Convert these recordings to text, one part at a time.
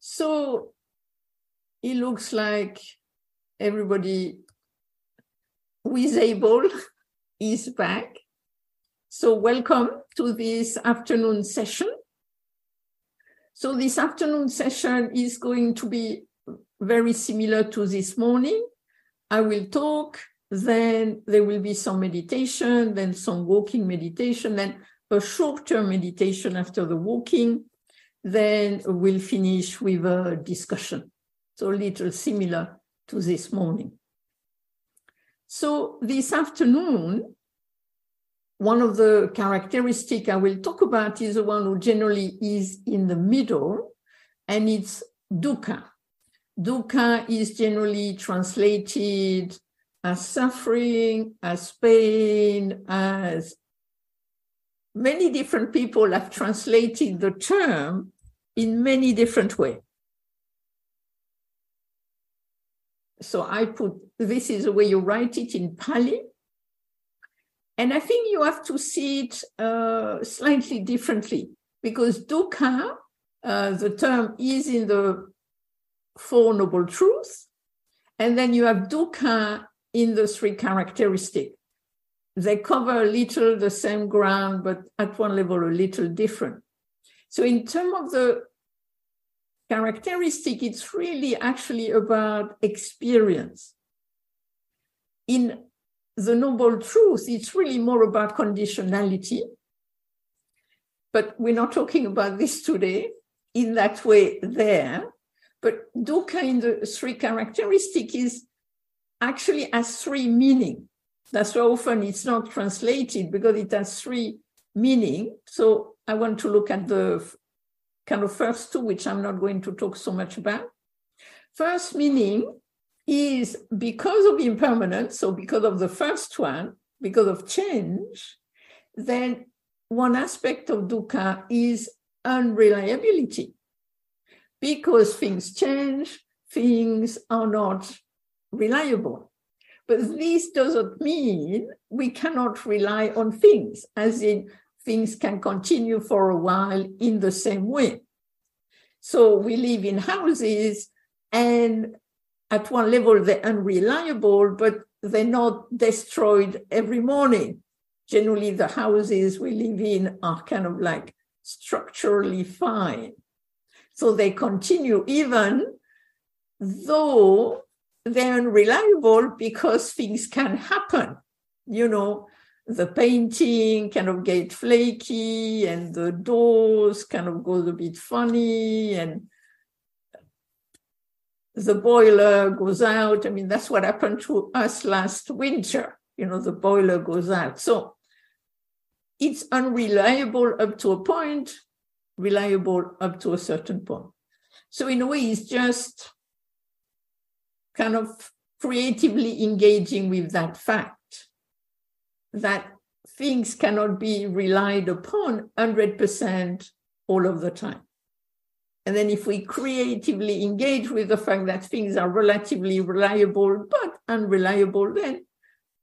So it looks like everybody who is able is back. So welcome to this afternoon session. So this afternoon session is going to be very similar to this morning. I will talk, then there will be some meditation, then some walking meditation, then a short-term meditation after the walking, then we'll finish with a discussion. So a little similar to this morning. So this afternoon, one of the characteristic I will talk about is the one who generally is in the middle, and it's dukkha. Dukkha is generally translated as suffering, as pain, as many different people have translated the term in many different ways. So I put this is the way you write it in Pali. And I think you have to see it uh, slightly differently because dukkha, uh, the term is in the Four Noble Truths. And then you have dukkha in the three characteristics they cover a little the same ground, but at one level a little different. So, in terms of the characteristic, it's really actually about experience. In the Noble Truth, it's really more about conditionality. But we're not talking about this today in that way there. But dukkha in the three characteristic is actually has three meaning. That's why often it's not translated because it has three meaning. So I want to look at the kind of first two, which I'm not going to talk so much about. First meaning is because of impermanence, so because of the first one, because of change, then one aspect of dukkha is unreliability. Because things change, things are not reliable. But this doesn't mean we cannot rely on things, as in things can continue for a while in the same way. So we live in houses, and at one level, they're unreliable, but they're not destroyed every morning. Generally, the houses we live in are kind of like structurally fine. So they continue even though they're unreliable because things can happen. You know, the painting kind of get flaky and the doors kind of goes a bit funny and the boiler goes out. I mean, that's what happened to us last winter. You know, the boiler goes out. So it's unreliable up to a point, reliable up to a certain point. So in a way, it's just kind of creatively engaging with that fact that things cannot be relied upon 100% all of the time. And then if we creatively engage with the fact that things are relatively reliable but unreliable, then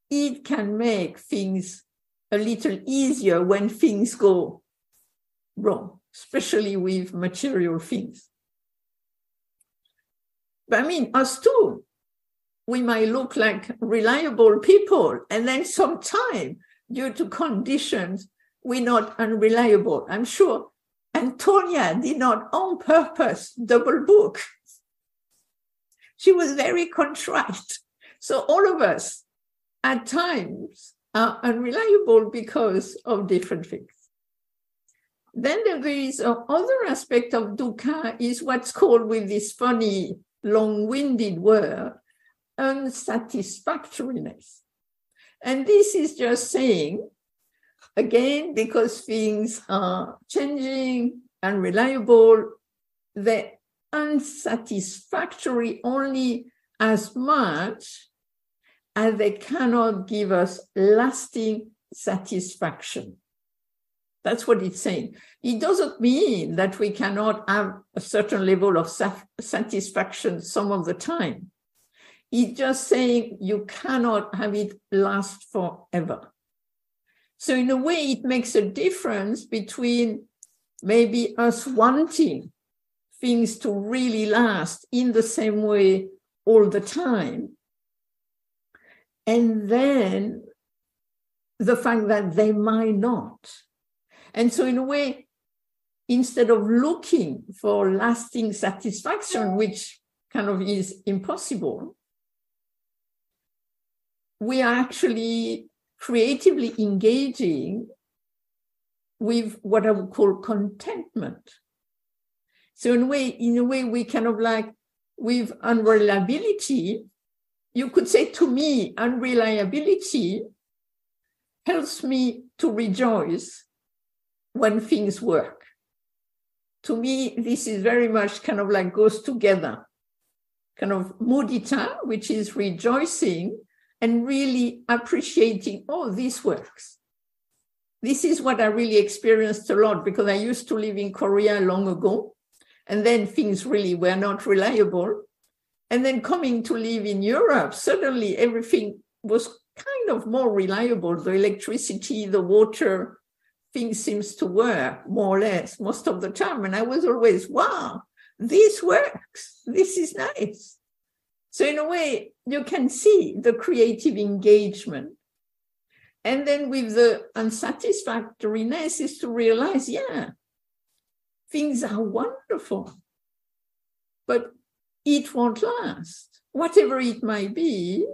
it can make things a little easier when things go wrong, especially with material things. But I mean, us too, we might look like reliable people, and then sometime, due to conditions, we're not unreliable. I'm sure Antonia did not on purpose double book. She was very contrite. So all of us at times are unreliable because of different things. Then there is another aspect of dukkha is what's called with this funny long-winded word, unsatisfactoriness. And this is just saying, again, because things are changing, unreliable, they're unsatisfactory only as much as they cannot give us lasting satisfaction. That's what it's saying. It doesn't mean that we cannot have a certain level of satisfaction some of the time. It's just saying you cannot have it last forever. So, in a way, it makes a difference between maybe us wanting things to really last in the same way all the time. And then the fact that they might not. And so, in a way, instead of looking for lasting satisfaction, which kind of is impossible, we are actually creatively engaging with what I would call contentment. So in a way, in a way, we kind of like with unreliability, you could say to me, unreliability helps me to rejoice when things work. To me, this is very much kind of like goes together. Kind of mudita, which is rejoicing and really appreciating, oh, this works. This is what I really experienced a lot because I used to live in Korea long ago. And then things really were not reliable. And then coming to live in Europe, suddenly everything was kind of more reliable. The electricity, the water, things seems to work more or less most of the time. And I was always, wow, this works. This is nice. So in a way, you can see the creative engagement. And then with the unsatisfactoriness is to realize, yeah, things are wonderful, but it won't last. Whatever it might be,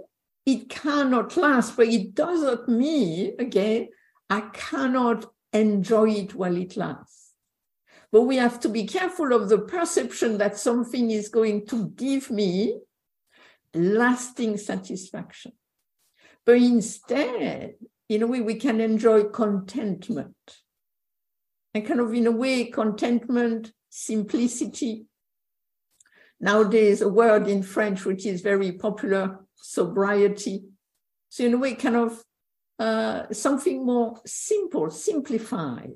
it cannot last, but it doesn't mean, again, I cannot enjoy it while it lasts. But we have to be careful of the perception that something is going to give me lasting satisfaction. But instead, in a way, we can enjoy contentment and kind of in a way contentment simplicity nowadays a word in french which is very popular sobriety so in a way kind of uh, something more simple simplified.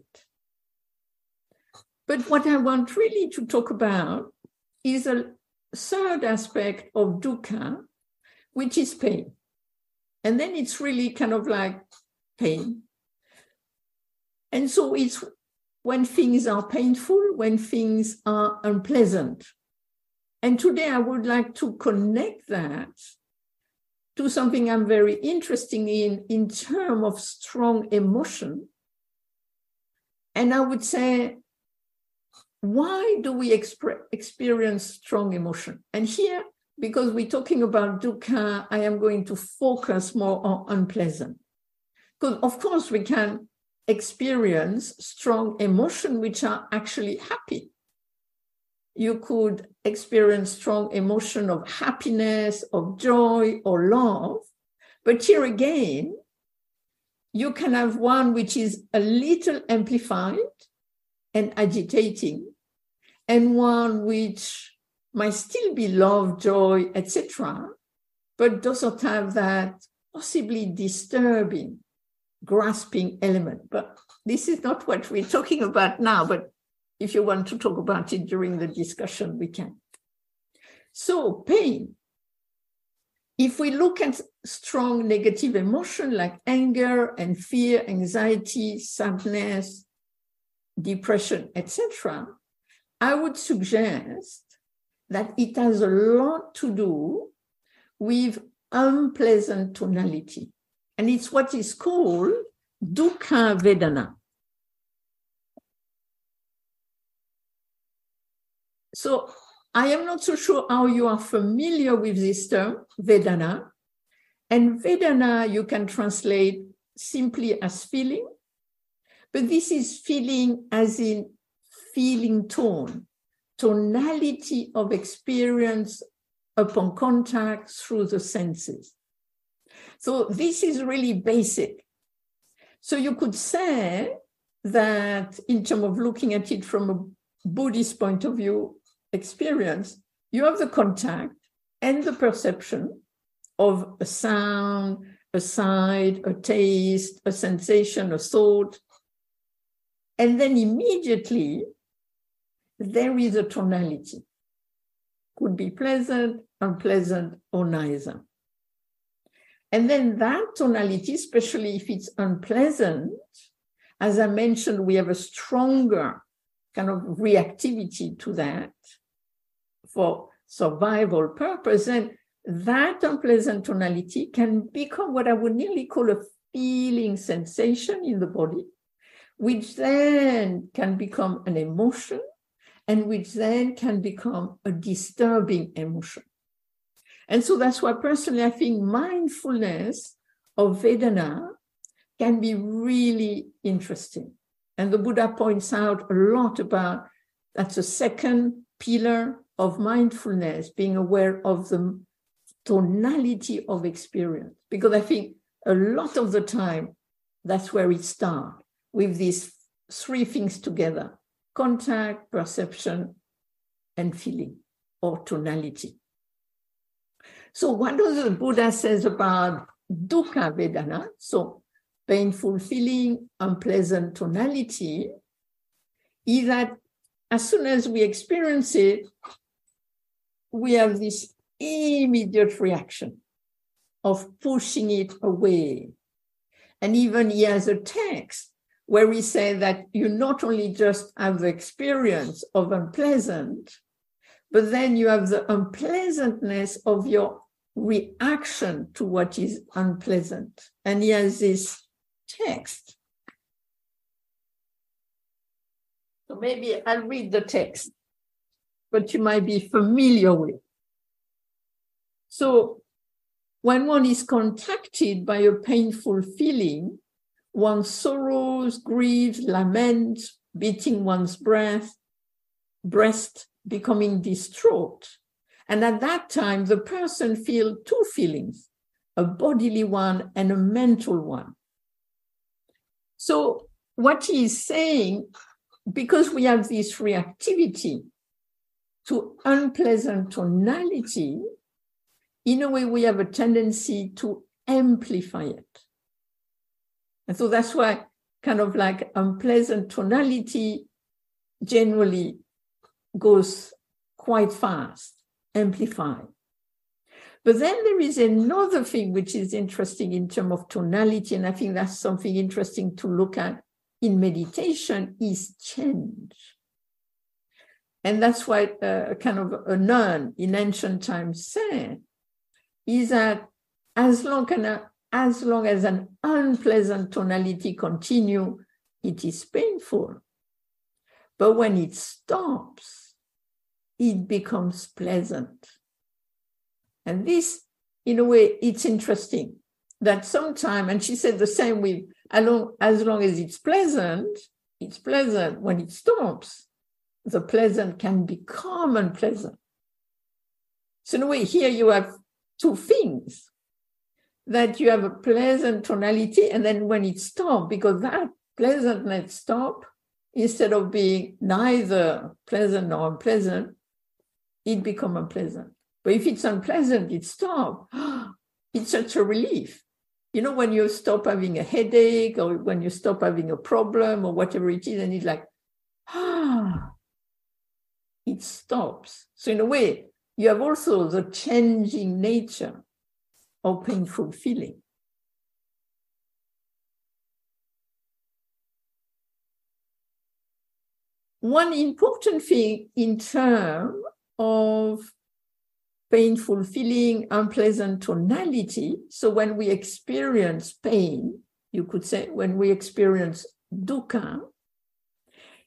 But what i want really to talk about is a third aspect of dukkha which is pain. And then it's really kind of like pain. And so it's when things are painful, when things are unpleasant. And today I would like to connect that to something I'm very interested in, in terms of strong emotion. And I would say, why do we exp- experience strong emotion? And here, because we're talking about dukkha, I am going to focus more on unpleasant. Because, of course, we can experience strong emotion which are actually happy. You could experience strong emotion of happiness, of joy, or love. But here again, you can have one which is a little amplified and agitating, and one which might still be love, joy, etc., but doesn't have that possibly disturbing grasping element. But this is not what we're talking about now, but if you want to talk about it during the discussion, we can. So, pain. If we look at strong negative emotion like anger and fear, anxiety, sadness, depression, etc., I would suggest that it has a lot to do with unpleasant tonality. And it's what is called dukkha vedana. So I am not so sure how you are familiar with this term, Vedana. And Vedana you can translate simply as feeling, but this is feeling as in feeling tone, tonality of experience upon contact through the senses. So this is really basic. So you could say that in terms of looking at it from a Buddhist point of view experience, you have the contact and the perception of a sound, a sight, a taste, a sensation, a thought. And then immediately there is a tonality. Could be pleasant, unpleasant, or neither. And then that tonality, especially if it's unpleasant, as I mentioned, we have a stronger kind of reactivity to that. For survival purpose, then that unpleasant tonality can become what I would nearly call a feeling sensation in the body, which then can become an emotion and which then can become a disturbing emotion. And so that's why personally I think mindfulness of Vedana can be really interesting. And the Buddha points out a lot about that's a second pillar of mindfulness, being aware of the tonality of experience. Because I think a lot of the time, that's where it starts with these three things together contact, perception, and feeling or tonality. So, what does the Buddha says about dukkha vedana? So, painful feeling, unpleasant tonality, is that as soon as we experience it, we have this immediate reaction of pushing it away. And even he has a text where we say that you not only just have the experience of unpleasant, but then you have the unpleasantness of your reaction to what is unpleasant. And he has this text. So maybe I'll read the text, but you might be familiar with. So when one is contacted by a painful feeling, one sorrows, grieves, laments, beating one's breath, breast, becoming distraught. And at that time, the person feels two feelings, a bodily one and a mental one. So what he is saying, because we have this reactivity to unpleasant tonality, in a way we have a tendency to amplify it. And so that's why kind of like unpleasant tonality generally goes quite fast, amplified. But then there is another thing which is interesting in terms of tonality, and I think that's something interesting to look at in meditation is change. And that's why uh, kind of a nun in ancient times said, is that as long, as, as long as an unpleasant tonality continue, it is painful. But when it stops, it becomes pleasant. And this, in a way, it's interesting that sometime, and she said the same with, as long, as long as it's pleasant, it's pleasant. When it stops, the pleasant can become unpleasant. So in a way, here you have two things that you have a pleasant tonality, and then when it stops, because that pleasantness stop, instead of being neither pleasant nor unpleasant, it become unpleasant. But if it's unpleasant, it stops. It's such a relief. You know, when you stop having a headache or when you stop having a problem or whatever it is, and it's like, ah, it stops. So, in a way, you have also the changing nature of painful feeling. One important thing in terms of painful feeling, unpleasant tonality. So when we experience pain, you could say when we experience dukkha,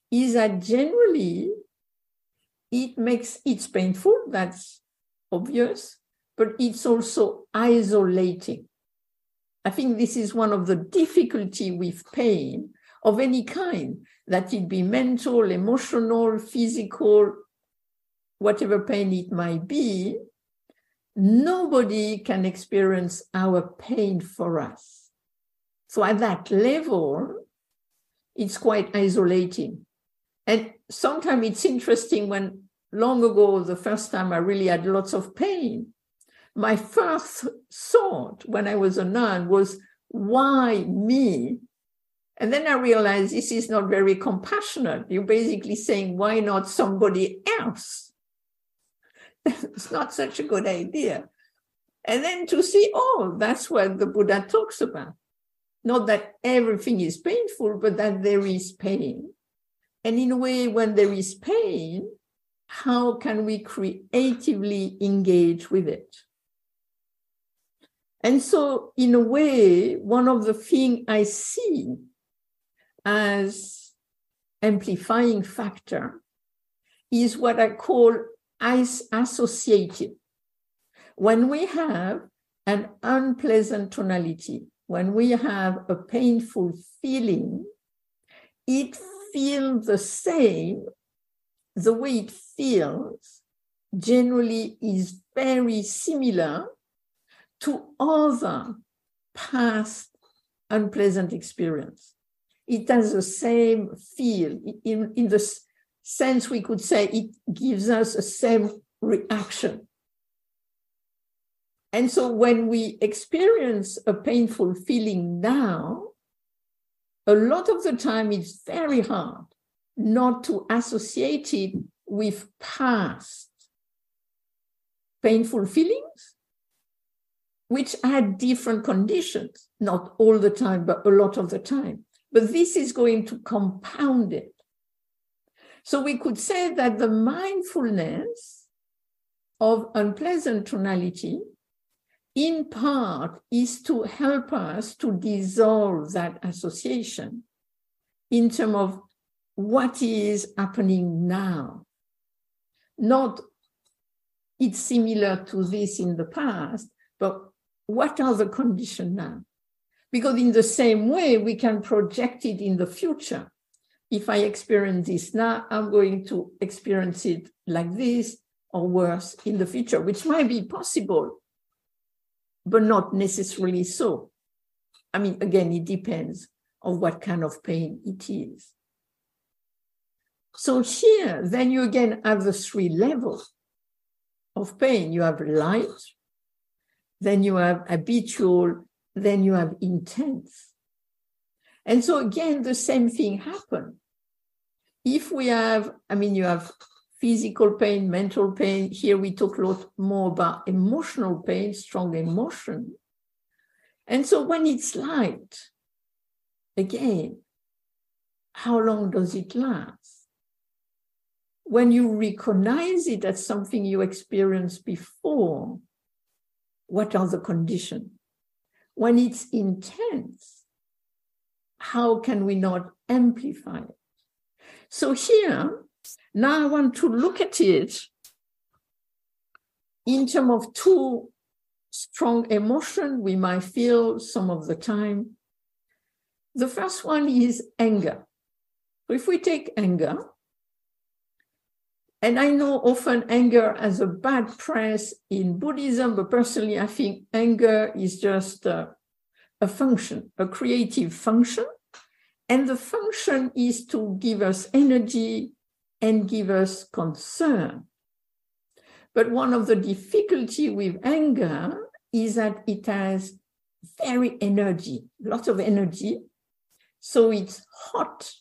is that generally it makes it's painful, that's obvious, but it's also isolating. I think this is one of the difficulty with pain of any kind, that it be mental, emotional, physical, whatever pain it might be, nobody can experience our pain for us. So at that level, it's quite isolating. And sometimes it's interesting when long ago, the first time I really had lots of pain, my first thought when I was a nun was, why me? And then I realized this is not very compassionate. You're basically saying, why not somebody else? it's not such a good idea. And then to see, oh, that's what the Buddha talks about. Not that everything is painful, but that there is pain. And in a way, when there is pain, how can we creatively engage with it? And so, in a way, one of the things I see as amplifying factor is what I call associative. When we have an unpleasant tonality, when we have a painful feeling, it feels the same. The way it feels generally is very similar to other past unpleasant experience. It has the same feel. In, in the sense we could say it gives us the same reaction. And so when we experience a painful feeling now, a lot of the time it's very hard not to associate it with past painful feelings, which had different conditions, not all the time, but a lot of the time. But this is going to compound it. So we could say that the mindfulness of unpleasant tonality, in part, is to help us to dissolve that association in terms of what is happening now. Not it's similar to this in the past, but what are the conditions now? Because in the same way, we can project it in the future if I experience this now, I'm going to experience it like this or worse in the future, which might be possible, but not necessarily so. I mean, again, it depends on what kind of pain it is. So here, then you again have the three levels of pain. You have light, then you have habitual, then you have intense. And so again, the same thing happened if we have, I mean, you have physical pain, mental pain. Here we talk a lot more about emotional pain, strong emotion. And so when it's light, again, how long does it last? When you recognize it as something you experienced before, what are the conditions? When it's intense, how can we not amplify it? So here, now I want to look at it in terms of two strong emotion we might feel some of the time. The first one is anger. If we take anger, and I know often anger has a bad press in Buddhism, but personally, I think anger is just a, a function, a creative function and the function is to give us energy and give us concern. But one of the difficulty with anger is that it has very energy, lots of energy. So it's hot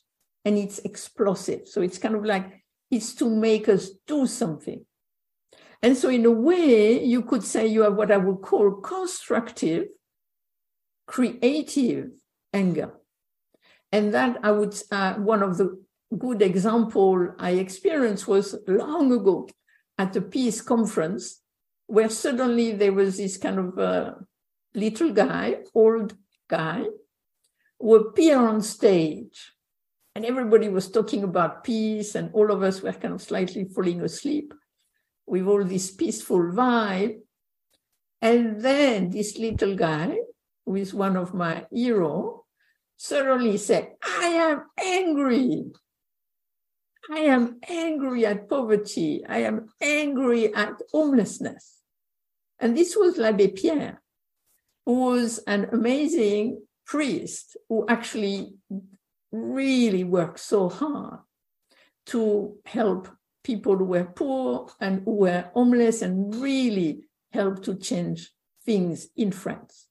and it's explosive. So it's kind of like it's to make us do something. And so, in a way, you could say you have what I would call constructive, creative anger. And that I would, uh, one of the good example I experienced was long ago at a peace conference where suddenly there was this kind of uh, little guy, old guy, who appeared on stage and everybody was talking about peace and all of us were kind of slightly falling asleep with all this peaceful vibe. And then this little guy, who is one of my heroes, suddenly said, I am angry. I am angry at poverty. I am angry at homelessness. And this was l'Abbé Pierre, who was an amazing priest who actually really worked so hard to help people who were poor and who were homeless and really helped to change things in France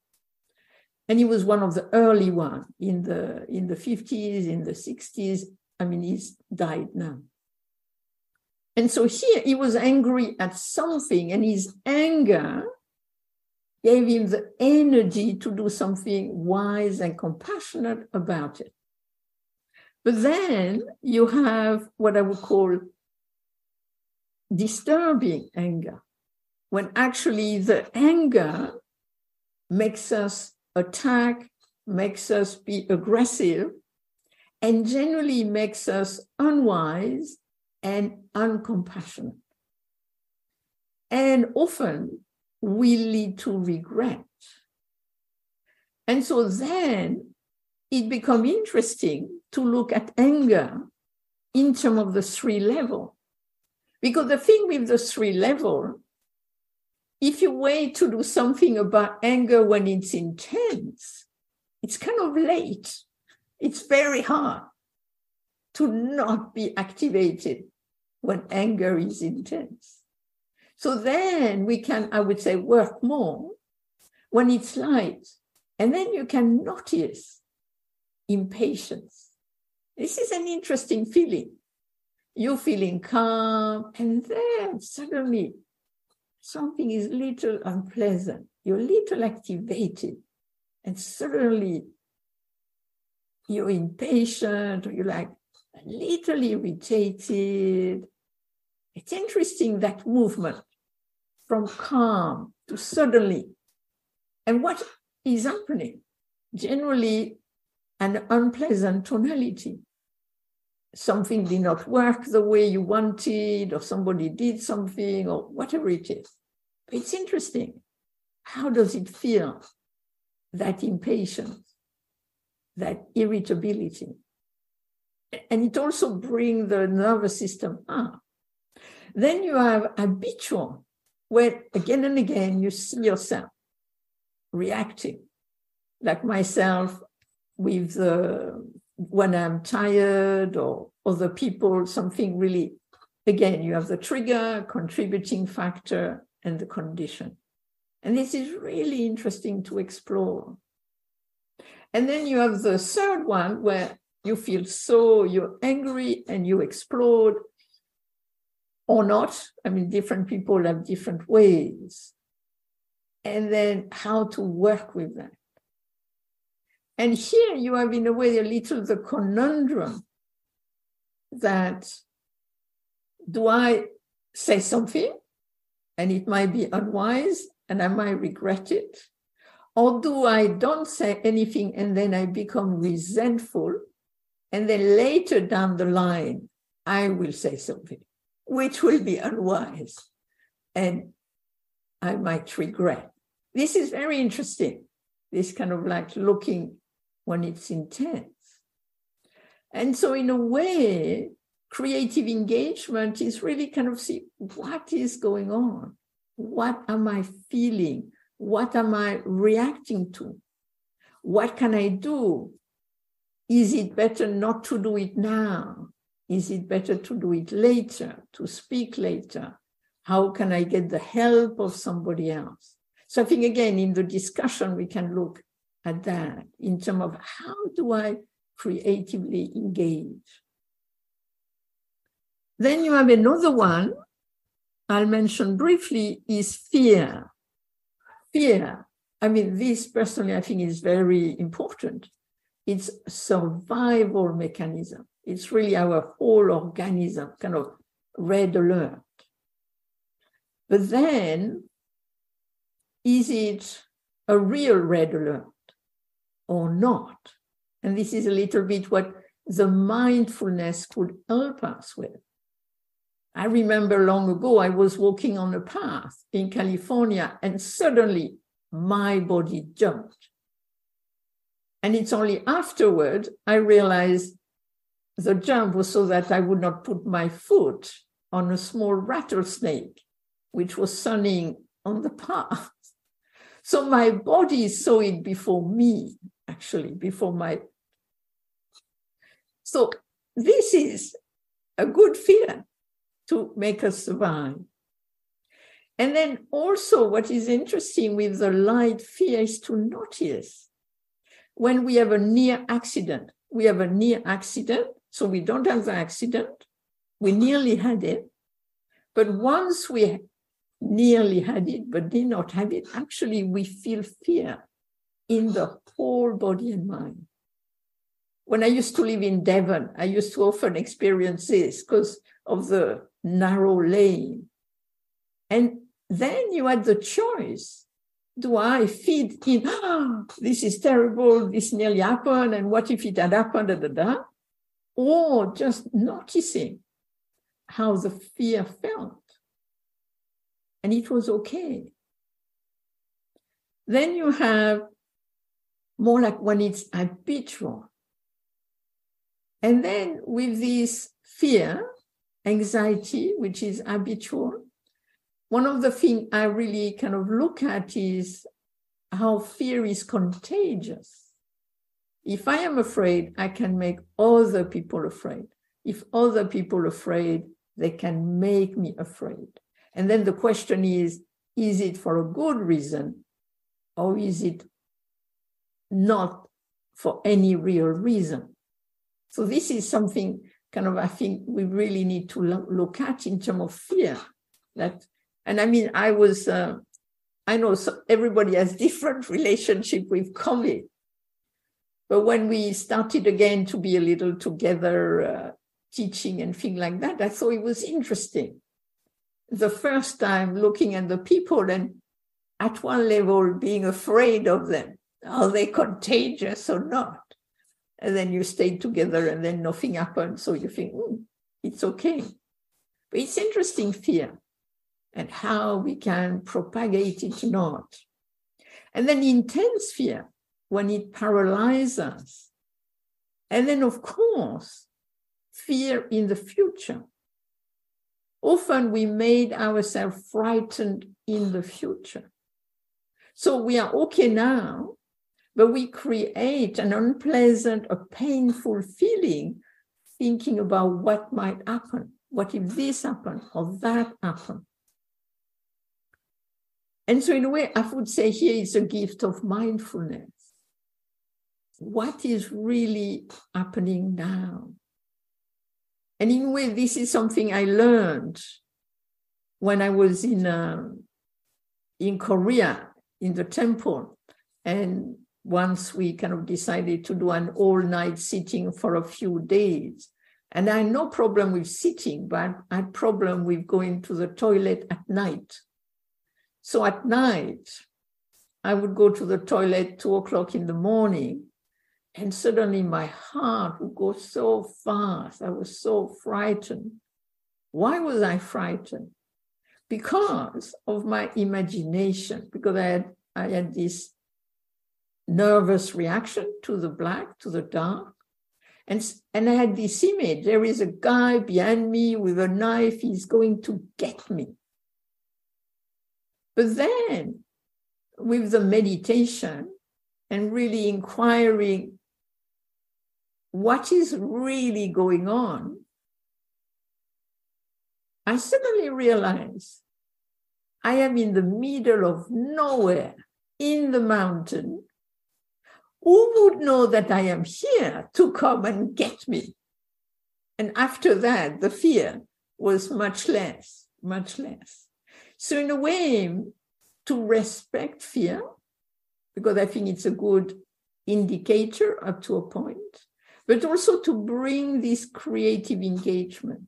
and he was one of the early ones in the in the 50s in the 60s i mean he's died now. And so here he was angry at something and his anger gave him the energy to do something wise and compassionate about it. But then you have what i would call disturbing anger, when actually the anger makes us attack, makes us be aggressive, and generally makes us unwise and uncompassionate. And often we lead to regret. And so then it becomes interesting to look at anger in terms of the three level. Because the thing with the three level, if you wait to do something about anger when it's intense, it's kind of late. It's very hard to not be activated when anger is intense. So then we can, I would say, work more when it's light. And then you can notice impatience. This is an interesting feeling. You're feeling calm, and then suddenly something is little unpleasant. You're little activated, and suddenly you're impatient, or you're like a little irritated. It's interesting that movement from calm to suddenly. And what is happening? Generally, an unpleasant tonality. Something did not work the way you wanted, or somebody did something, or whatever it is. It's interesting. How does it feel? That impatience, that irritability. And it also brings the nervous system up. Then you have habitual, where again and again you see yourself reacting, like myself with uh, when I'm tired or other people, something really, again, you have the trigger, contributing factor, and the condition. And this is really interesting to explore. And then you have the third one where you feel so, you're angry and you explode or not. I mean, different people have different ways. And then how to work with that. And here you have, in a way, a little the conundrum that do I say something and it might be unwise and I might regret it? Or do I don't say anything and then I become resentful and then later down the line, I will say something, which will be unwise. And I might regret. This is very interesting. This kind of like looking when it's intense. And so, in a way, creative engagement is really kind of see what is going on? What am I feeling? What am I reacting to? What can I do is it better not to do it now? Is it better to do it later, to speak later? How can I get the help of somebody else? So I think again, in the discussion, we can look at that in terms of how do I creatively engage? Then you have another one I'll mention briefly is fear. Fear. I mean, this personally, I think is very important it's survival mechanism. It's really our whole organism, kind of red alert. But then, is it a real red alert or not? And this is a little bit what the mindfulness could help us with. I remember long ago, I was walking on a path in California, and suddenly my body jumped. And it's only afterward I realized the jump was so that I would not put my foot on a small rattlesnake, which was sunning on the path. So my body saw it before me, actually, before my. So this is a good fear to make us survive. And then also, what is interesting with the light fear is to notice when we have a near accident, we have a near accident, so we don't have the accident, we nearly had it. But once we nearly had it, but did not have it, actually we feel fear in the whole body and mind. When I used to live in Devon, I used to often experience this because of the narrow lane. And then you had the choice. Do I feed in, oh, this is terrible, this nearly happened, and what if it had happened, da, da, da? Or just noticing how the fear felt. And it was okay. Then you have more like when it's habitual. And then with this fear, anxiety, which is habitual, one of the things I really kind of look at is how fear is contagious. If I am afraid, I can make other people afraid. If other people afraid, they can make me afraid. And then the question is is it for a good reason or is it not for any real reason? So, this is something kind of I think we really need to look at in terms of fear. That, and I mean, I was, uh, I know everybody has different relationship with COVID, but when we started again to be a little together, uh, teaching and things like that, I thought it was interesting. The first time looking at the people and at one level being afraid of them. Are they contagious or not? And then you stay together and then nothing happens. So you think, mm, it's okay. But it's interesting fear and how we can propagate it not. And then intense fear when it paralyzes us. And then, of course, fear in the future. Often we made ourselves frightened in the future. So we are okay now, but we create an unpleasant or painful feeling thinking about what might happen. What if this happened or that happened? And so, in a way, I would say here is a gift of mindfulness. What is really happening now? And in a way, this is something I learned when I was in, uh, in Korea in the temple. And once we kind of decided to do an all night sitting for a few days. And I had no problem with sitting, but I had problem with going to the toilet at night. So at night, I would go to the toilet two o'clock in the morning, and suddenly my heart would go so fast. I was so frightened. Why was I frightened? because of my imagination, because I had, I had this nervous reaction to the black, to the dark. And, and I had this image there is a guy behind me with a knife, he's going to get me. But then, with the meditation and really inquiring what is really going on, I suddenly realized I am in the middle of nowhere in the mountain. Who would know that I am here to come and get me? And after that, the fear was much less, much less. So, in a way, to respect fear, because I think it's a good indicator up to a point, but also to bring this creative engagement.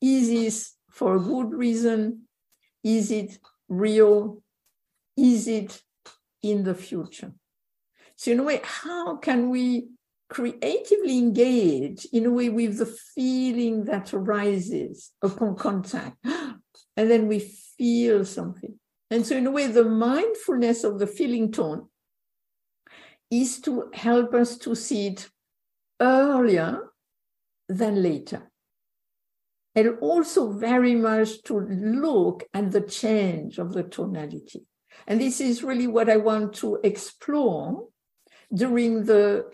Is this for a good reason? Is it real? Is it in the future? So, in a way, how can we creatively engage in a way with the feeling that arises upon contact? And then we feel something. And so, in a way, the mindfulness of the feeling tone is to help us to see it earlier than later and also very much to look at the change of the tonality. And this is really what I want to explore during the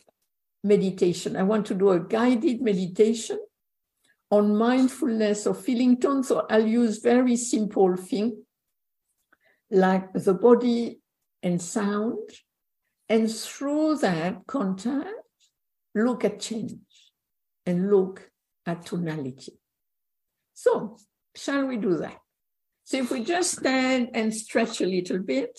meditation. I want to do a guided meditation on mindfulness of feeling tone. So I'll use very simple things like the body and sound. And through that contact, look at change and look at tonality. So, shall we do that? So, if we just stand and stretch a little bit.